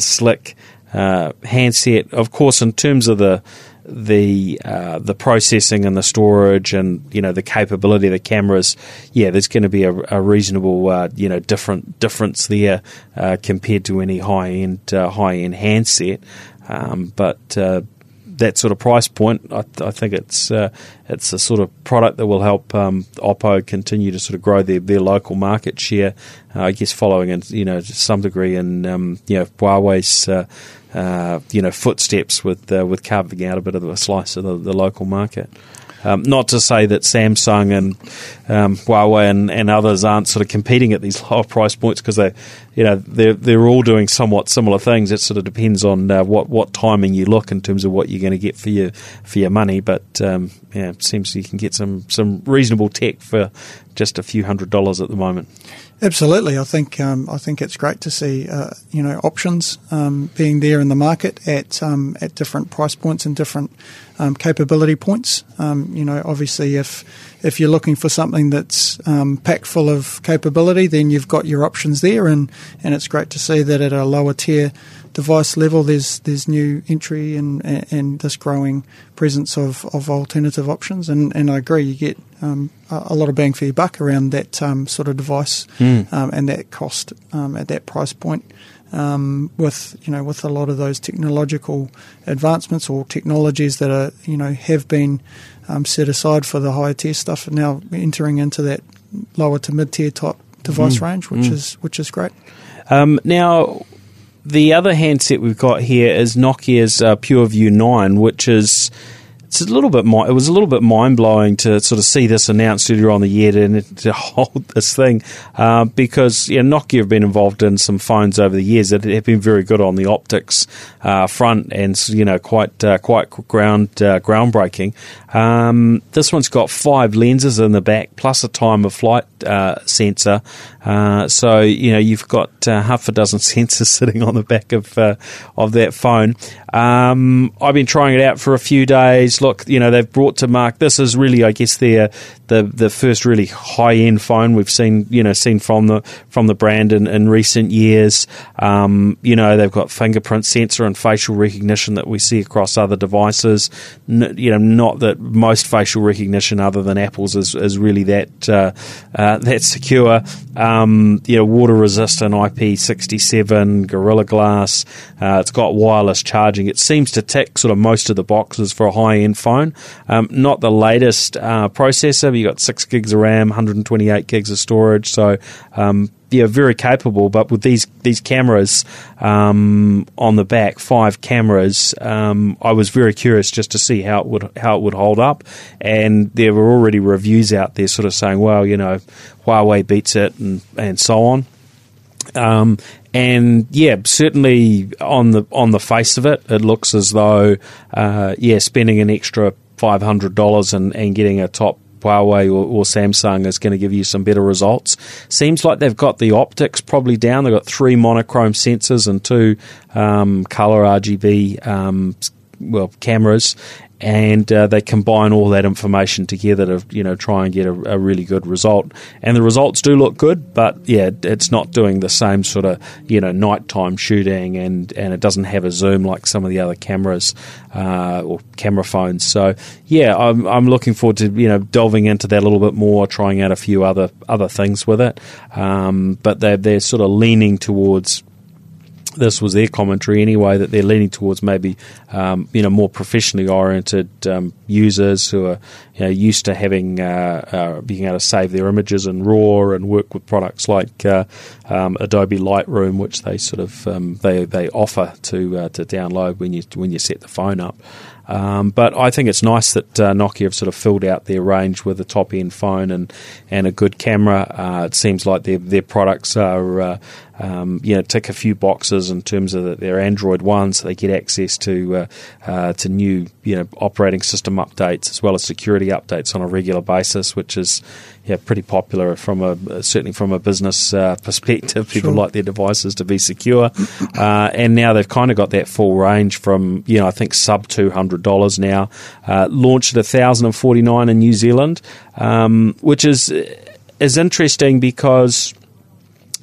slick handset. Of course, in terms of the the uh, the processing and the storage and you know the capability of the cameras, yeah, there's going to be a, a reasonable uh, you know different difference there uh, compared to any high end uh, high end handset. Um, but uh, that sort of price point, I, I think it's uh, it's a sort of product that will help um, Oppo continue to sort of grow their, their local market share. I guess following in you know to some degree in um, you know Huawei's uh, you know footsteps with uh, with carving out a bit of a slice of the, the local market. Um, not to say that Samsung and um, Huawei and, and, others aren't sort of competing at these lower price points because they, you know, they're they're all doing somewhat similar things. It sort of depends on uh, what what timing you look in terms of what you're going to get for your for your money. But um, yeah, it seems you can get some some reasonable tech for just a few hundred dollars at the moment. Absolutely, I think um, I think it's great to see uh, you know options um, being there in the market at um, at different price points and different um, capability points. Um, you know, obviously, if if you're looking for something that's um, packed full of capability, then you've got your options there, and, and it's great to see that at a lower tier device level, there's there's new entry and and this growing presence of, of alternative options. And, and I agree, you get um, a, lot of bang for your buck around that um, sort of device mm. um, and that cost um, at that price point. Um, with you know with a lot of those technological advancements or technologies that are you know have been um, set aside for the higher tier stuff, and now entering into that lower to mid tier type device mm. range, which mm. is which is great. Um, now, the other handset we've got here is Nokia's uh, PureView Nine, which is it's a little bit. It was a little bit mind blowing to sort of see this announced earlier on the year and to hold this thing uh, because yeah, Nokia have been involved in some phones over the years that have been very good on the optics uh, front and you know quite uh, quite ground uh, groundbreaking. Um, this one's got five lenses in the back plus a time of flight uh, sensor. Uh, so you know you've got half a dozen sensors sitting on the back of of that phone. Um, I've been trying it out for a few days. Look, you know, they've brought to mark. This is really, I guess, their the the first really high end phone we've seen. You know, seen from the from the brand in, in recent years. Um, you know, they've got fingerprint sensor and facial recognition that we see across other devices. N- you know, not that most facial recognition other than Apple's is, is really that uh, uh, that secure. Um, you know, water resistant IP67 Gorilla Glass. Uh, it's got wireless charging. It seems to tick sort of most of the boxes for a high end phone. Um, not the latest uh, processor. You got six gigs of RAM, 128 gigs of storage. So um, yeah, very capable. But with these these cameras um, on the back, five cameras, um, I was very curious just to see how it would how it would hold up. And there were already reviews out there, sort of saying, well, you know, Huawei beats it, and and so on. Um, and yeah, certainly on the on the face of it, it looks as though uh, yeah, spending an extra five hundred dollars and, and getting a top Huawei or, or, Samsung is going to give you some better results. Seems like they've got the optics probably down. They've got three monochrome sensors and two um, color RGB um, well cameras, and uh, they combine all that information together to you know try and get a, a, really good result. And the results do look good, but yeah, it's not doing the same sort of you know nighttime shooting, and and it doesn't have a zoom like some of the other cameras uh, or camera phones. So yeah, I'm I'm looking forward to you know delving into that a little bit more, trying out a few other other things with it. Um, but they're they're sort of leaning towards this was their commentary anyway that they're leaning towards maybe um, you know more professionally oriented um, users who are you know, used to having uh, uh, being able to save their images in RAW and work with products like uh, um, Adobe Lightroom, which they sort of um, they they offer to uh, to download when you when you set the phone up. Um, but I think it's nice that uh, Nokia have sort of filled out their range with a top end phone and, and a good camera. Uh, it seems like their their products are uh, um, you know tick a few boxes in terms of their Android One, so they get access to uh, uh, to new you know operating system updates as well as security updates on a regular basis, which is yeah, pretty popular from a certainly from a business uh, perspective. People sure. like their devices to be secure, uh, and now they've kind of got that full range from you know I think sub two hundred dollars now. Uh, launched at thousand and forty nine in New Zealand, um, which is is interesting because.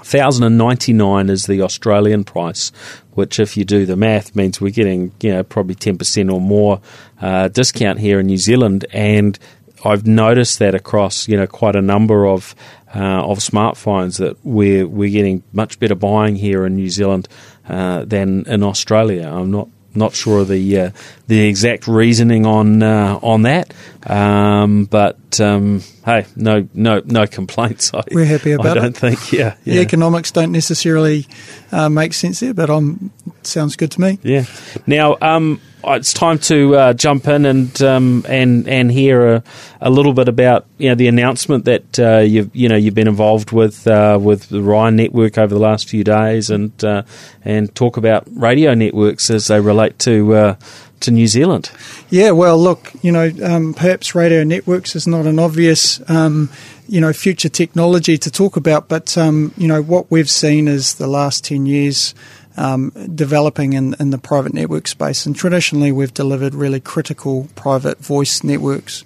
1099 is the Australian price, which, if you do the math, means we're getting you know probably 10% or more uh, discount here in New Zealand. And I've noticed that across you know quite a number of uh, of smartphones that we're we're getting much better buying here in New Zealand uh, than in Australia. I'm not not sure the uh, the exact reasoning on uh, on that, um, but um, hey, no no no complaints. I, We're happy about it. I don't it. think yeah, yeah, The economics don't necessarily uh, make sense there, but um, sounds good to me. Yeah. Now um, it's time to uh, jump in and um, and and hear a, a, little bit about you know the announcement that uh, you've you know you've been involved with uh, with the Orion Network over the last few days and uh, and talk about radio networks as they relate to uh, to New Zealand. Yeah, well, look, you know, um, perhaps radio networks is not an obvious. Um, you know, future technology to talk about, but um, you know what we've seen is the last ten years um, developing in, in the private network space. And traditionally, we've delivered really critical private voice networks.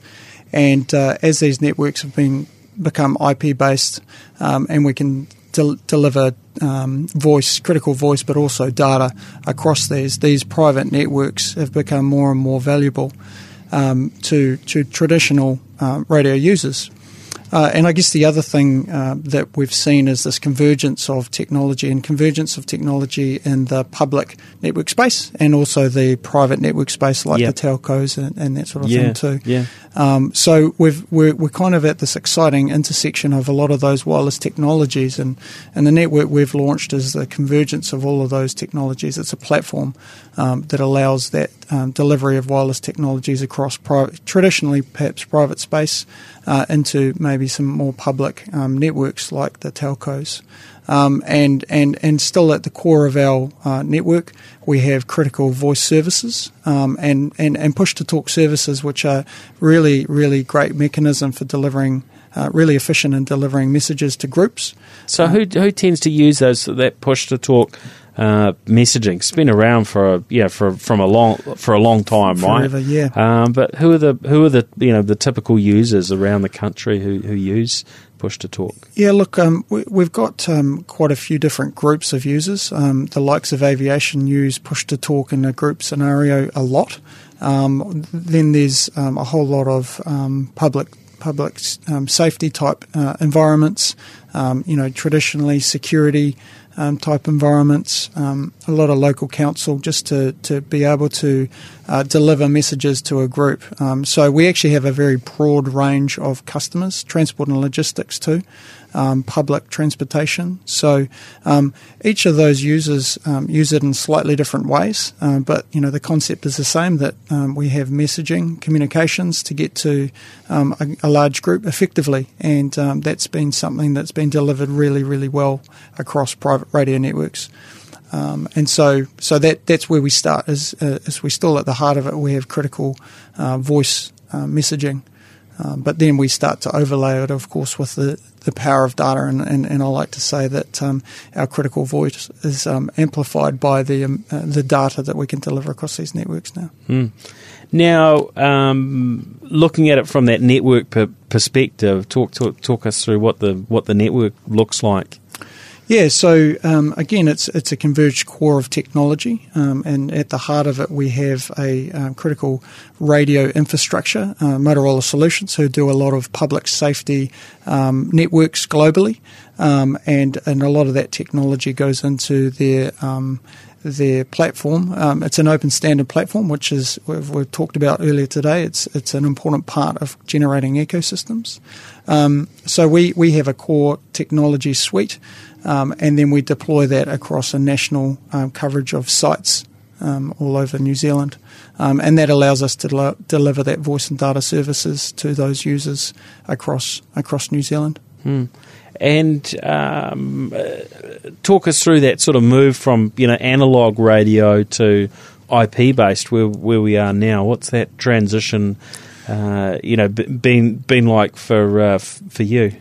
And uh, as these networks have been become IP based, um, and we can del- deliver um, voice, critical voice, but also data across these. These private networks have become more and more valuable um, to to traditional uh, radio users. Uh, and I guess the other thing uh, that we've seen is this convergence of technology and convergence of technology in the public network space and also the private network space, like Yep. the telcos and, and that sort of Yeah, thing too. yeah. Um, so we've, we're, we're kind of at this exciting intersection of a lot of those wireless technologies, and, and the network we've launched is the convergence of all of those technologies. It's a platform um, that allows that um, delivery of wireless technologies across private, traditionally perhaps private space uh, into maybe some more public um, networks like the telcos. Um, and, and, and still at the core of our uh, network, we have critical voice services um, and, and, and push to talk services, which are really, really great mechanism for delivering, uh, really efficient in delivering messages to groups. So who who tends to use those that push to talk uh, messaging? It's been around for a, yeah for from a long for a long time, Forever, right? yeah. Um, but who are the who are the you know the typical users around the country who, who use push to talk? Yeah, look, um, we, we've got um, quite a few different groups of users. Um, the likes of aviation use push to talk in a group scenario a lot. Um, then there's um, a whole lot of um, public public um, safety type uh, environments. Um, you know, traditionally security um, type environments. Um, a lot of local council just to to be able to uh, deliver messages to a group. Um, so we actually have a very broad range of customers, transport and logistics too um, public transportation. So um, each of those users um, use it in slightly different ways, um, but you know the concept is the same. That um, we have messaging, communications to get to um, a, a large group effectively, and that's been something that's been delivered really, really well across private radio networks. Um, and so, so that that's where we start. Is, uh, is we still at the heart of it. We have critical uh, voice uh, messaging, um, but then we start to overlay it, of course, with the, the power of data. And, and, and I like to say that um, our critical voice is um, amplified by the um, uh, the data that we can deliver across these networks now. Now, um, looking at it from that network per- perspective, talk, talk talk us through what the what the network looks like. Yeah, so um, again, it's it's a converged core of technology, um, and at the heart of it, we have a um, critical radio infrastructure, uh, Motorola Solutions, who do a lot of public safety um, networks globally, um, and and a lot of that technology goes into their um, their platform. Um, it's an open standard platform, which is we've, we've talked about earlier today. It's it's an important part of generating ecosystems. Um, so we we have a core technology suite, um, and then we deploy that across a national um, coverage of sites um, all over New Zealand, um, and that allows us to lo- deliver that voice and data services to those users across across New Zealand. And um, uh, talk us through that sort of move from you know analog radio to IP based, where where we are now. What's that transition? Uh, you know, been been like for uh, for you?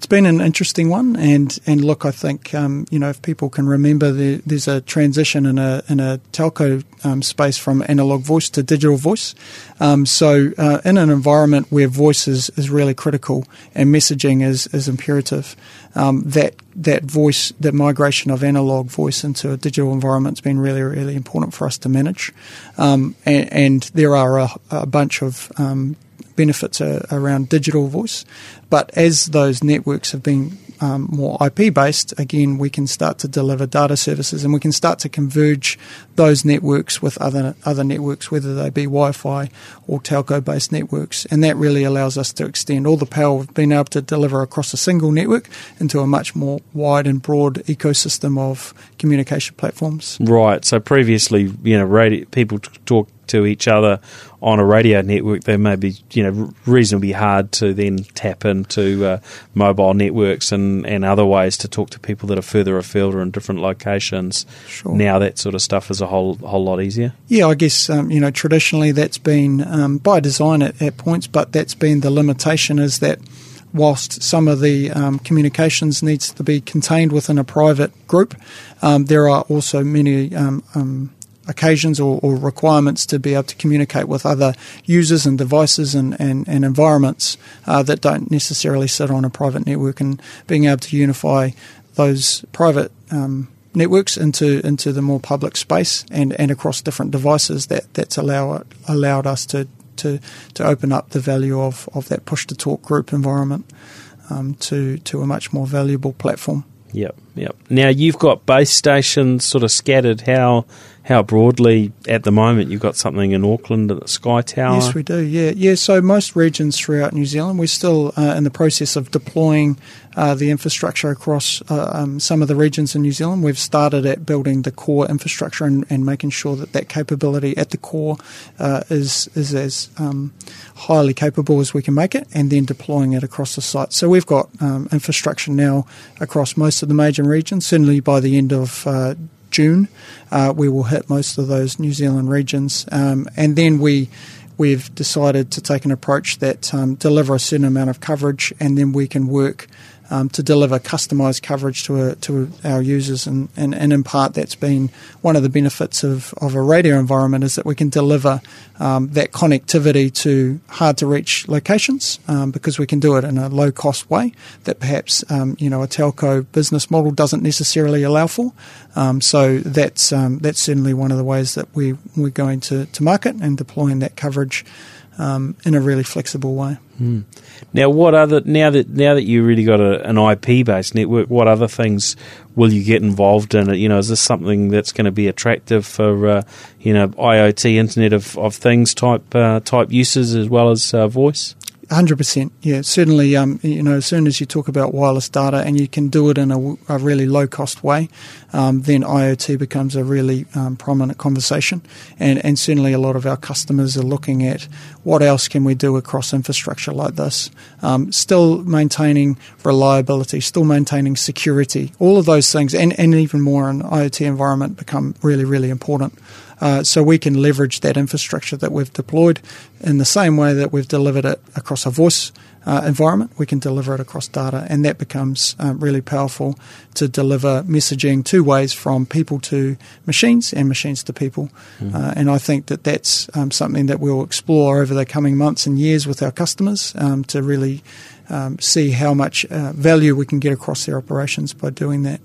It's been an interesting one, and, and look, I think um, you know if people can remember, the, there's a transition in a in a telco um, space from analog voice to digital voice. Um, so uh, in an environment where voice is, is really critical and messaging is is imperative, um, that that voice, that migration of analog voice into a digital environment has been really really important for us to manage, um, and, and there are a, a bunch of um, benefits are around digital voice. But as those networks have been um, more IP based, again, we can start to deliver data services and we can start to converge those networks with other other networks, whether they be Wi-Fi or telco based networks, and that really allows us to extend all the power we've been able to deliver across a single network into a much more wide and broad ecosystem of communication platforms. Right. So previously, you know, radio, people talk to each other on a radio network. They may be, you know, reasonably hard to then tap into uh, mobile networks and, and other ways to talk to people that are further afield or in different locations. Sure. Now that sort of stuff is a whole whole lot easier. Yeah, I guess um, you know traditionally that's been um, by design at, at points, but that's been the limitation is that whilst some of the um, communications needs to be contained within a private group, um, there are also many. Um, um, occasions or, or requirements to be able to communicate with other users and devices and, and, and environments uh, that don't necessarily sit on a private network and being able to unify those private um, networks into into the more public space and, and across different devices that that's allow allowed us to to, to open up the value of, of that push to talk group environment um, to to a much more valuable platform. Yep, yep. Now you've got base stations sort of scattered. How how broadly at the moment you've got something in Auckland at the Sky Tower? Yes, we do. Yeah, yeah. So most regions throughout New Zealand, we're still uh, in the process of deploying uh, the infrastructure across uh, um, some of the regions in New Zealand. We've started at building the core infrastructure and, and making sure that that capability at the core uh, is is as um, highly capable as we can make it, and then deploying it across the site. So we've got um, infrastructure now across most of the major regions. Certainly by the end of uh, June, uh, we will hit most of those New Zealand regions, um, and then we we've decided to take an approach that um, deliver a certain amount of coverage, and then we can work um, to deliver customised coverage to, a, to our users. And, and, and, in part, that's been one of the benefits of, of a radio environment is that we can deliver um, that connectivity to hard to reach locations um, because we can do it in a low cost way that perhaps um, you know a telco business model doesn't necessarily allow for. Um, so that's um, that's certainly one of the ways that we we're going to, to market and deploying that coverage um, in a really flexible way. Mm. Now, what other now that now that you really got a, an IP based network, what other things will you get involved in? You know, is this something that's going to be attractive for uh, you know IoT Internet of, of Things type uh, type uses as well as uh, voice? Hundred percent, yeah. Certainly, um, you know, as soon as you talk about wireless data and you can do it in a, a really low cost way, um, then IoT becomes a really um, prominent conversation. And, and certainly, a lot of our customers are looking at what else can we do across infrastructure like this. Um, still maintaining reliability, still maintaining security, all of those things, and, and even more in IoT environment become really, really important. Uh, so we can leverage that infrastructure that we've deployed in the same way that we've delivered it across a voice uh, environment. We can deliver it across data, and that becomes um, really powerful to deliver messaging two ways from people to machines and machines to people. Mm-hmm. Uh, and I think that that's um, something that we'll explore over the coming months and years with our customers um, to really um, see how much uh, value we can get across their operations by doing that.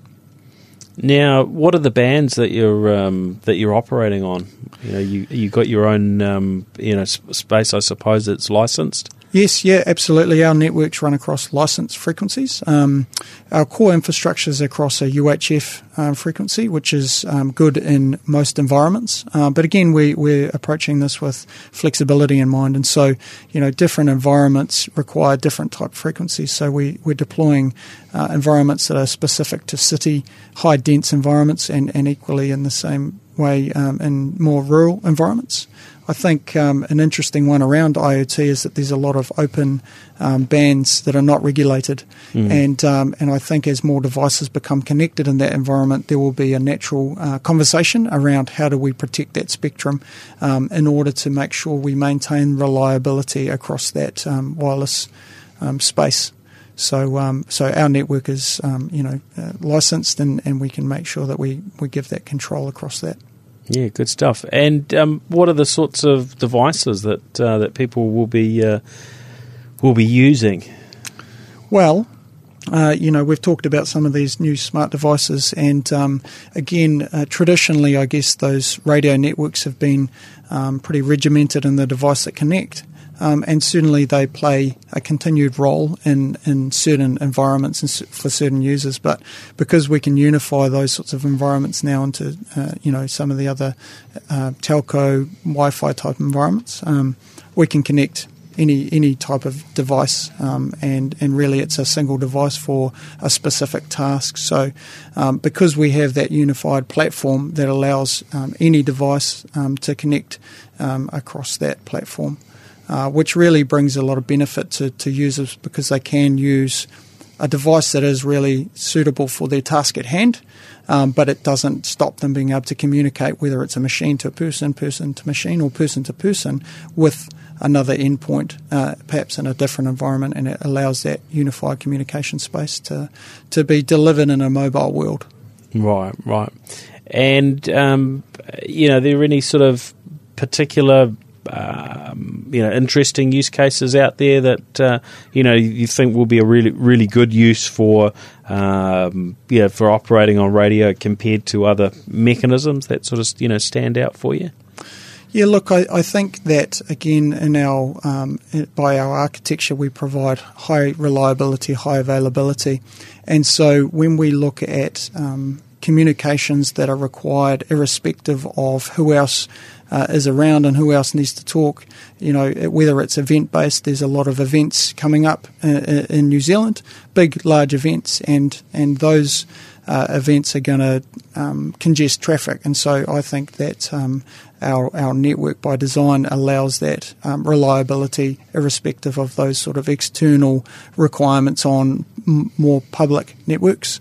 Now, what are the bands that you're um, that you're operating on? You know, you you got your own um, you know space. I suppose it's licensed. Yes, yeah, absolutely. Our networks run across licensed frequencies. Um, our core infrastructure is across a UHF uh, frequency, which is um, good in most environments. Uh, but again, we, we're approaching this with flexibility in mind. And so, you know, different environments require different type frequencies. So we, we're deploying uh, environments that are specific to city, high dense environments, and, and equally in the same way um, in more rural environments. I think um, an interesting one around IoT is that there's a lot of open um, bands that are not regulated, mm. and um, and I think as more devices become connected in that environment, there will be a natural uh, conversation around how do we protect that spectrum um, in order to make sure we maintain reliability across that um, wireless um, space. So, so our network is, you know, uh, licensed, and, and we can make sure that we, we give that control across that. Yeah, good stuff. And um, what are the sorts of devices that uh, that people will be uh, will be using? Well, uh, you know, we've talked about some of these new smart devices, and um, again, uh, traditionally, I guess those radio networks have been um, pretty regimented in the device that connect. Um, and certainly they play a continued role in, in certain environments and for certain users. But because we can unify those sorts of environments now into, uh, you know, some of the other uh, telco, Wi-Fi type environments, um, we can connect any any type of device, um, and and really it's a single device for a specific task. So, um, because we have that unified platform that allows um, any device um, to connect um, across that platform, uh, which really brings a lot of benefit to, to users because they can use a device that is really suitable for their task at hand, um, but it doesn't stop them being able to communicate, whether it's a machine to a person, person to machine, or person to person, with another endpoint, uh, perhaps in a different environment, and it allows that unified communication space to to be delivered in a mobile world. Right, right, and um, you know, are there any sort of particular um, you know interesting use cases out there that uh, you know you think will be a really really good use for um, yeah for operating on radio compared to other mechanisms that sort of you know stand out for you? Yeah, look, I, I think that again in our um, by our architecture we provide high reliability, high availability, and so when we look at um, communications that are required, irrespective of who else uh, is around and who else needs to talk. You know, whether it's event based, there's a lot of events coming up in, in New Zealand, big, large events, and and those uh, events are going to um, congest traffic. And so I think that um, our our network by design allows that um, reliability, irrespective of those sort of external requirements on m- more public networks.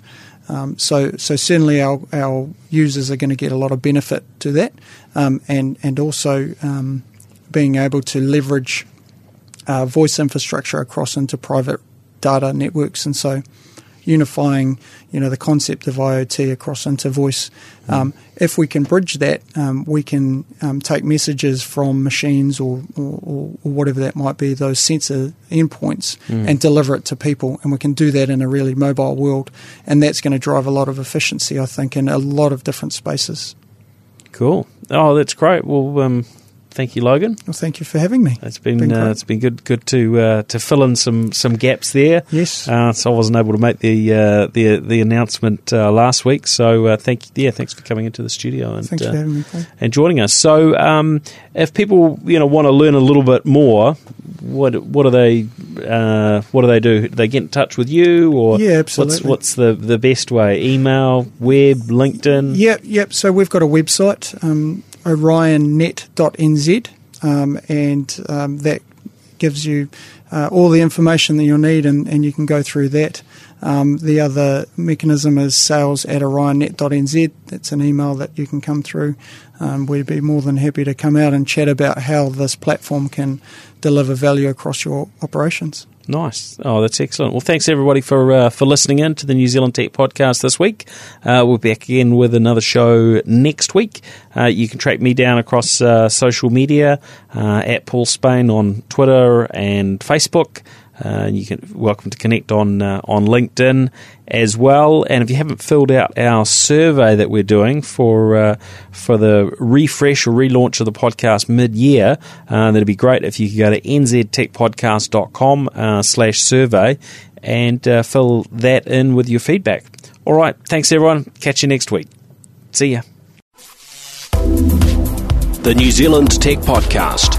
Um, so, so certainly our, our users are going to get a lot of benefit to that, um, and and also um, being able to leverage uh, voice infrastructure across into private data networks, and so unifying, you know, the concept of IoT across into voice. Um, if we can bridge that, um, we can um, take messages from machines or, or, or, whatever that might be, those sensor endpoints, mm. and deliver it to people. And we can do that in a really mobile world. And that's going to drive a lot of efficiency, I think, in a lot of different spaces. Cool. Oh, that's great. Well, um, thank you, Logan. Well, thank you for having me. It's been, been uh, it's been good good to uh, to fill in some, some gaps there. Yes. Uh, so I wasn't able to make the uh, the the announcement uh, last week. So uh, thank yeah, thanks for coming into the studio and thanks for having me, and joining us. So um, if people you know want to learn a little bit more, what what do they what do they do? Do they get in touch with you or yeah, absolutely. What's, what's the the best way? Email, web, LinkedIn. Yep, yep. So we've got a website. Um, orionnet.nz, um, and um, that gives you uh, all the information that you'll need, and, and you can go through that. Um, the other mechanism is sales at orionnet.nz. That's an email that you can come through. Um, we'd be more than happy to come out and chat about how this platform can deliver value across your operations. Nice. Oh, that's excellent. Well, thanks everybody for uh, for listening in to the New Zealand Tech Podcast this week. Uh, we'll be back again with another show next week. Uh, you can track me down across uh, social media uh, at Paul Spain on Twitter and Facebook. Uh, you can welcome to connect on uh, on LinkedIn as well. And if you haven't filled out our survey that we're doing for uh, for the refresh or relaunch of the podcast mid year, uh, that'd be great if you could go to nztechpodcast.com uh, slash survey and uh, fill that in with your feedback. All right, thanks everyone. Catch you next week. See ya. The New Zealand Tech Podcast,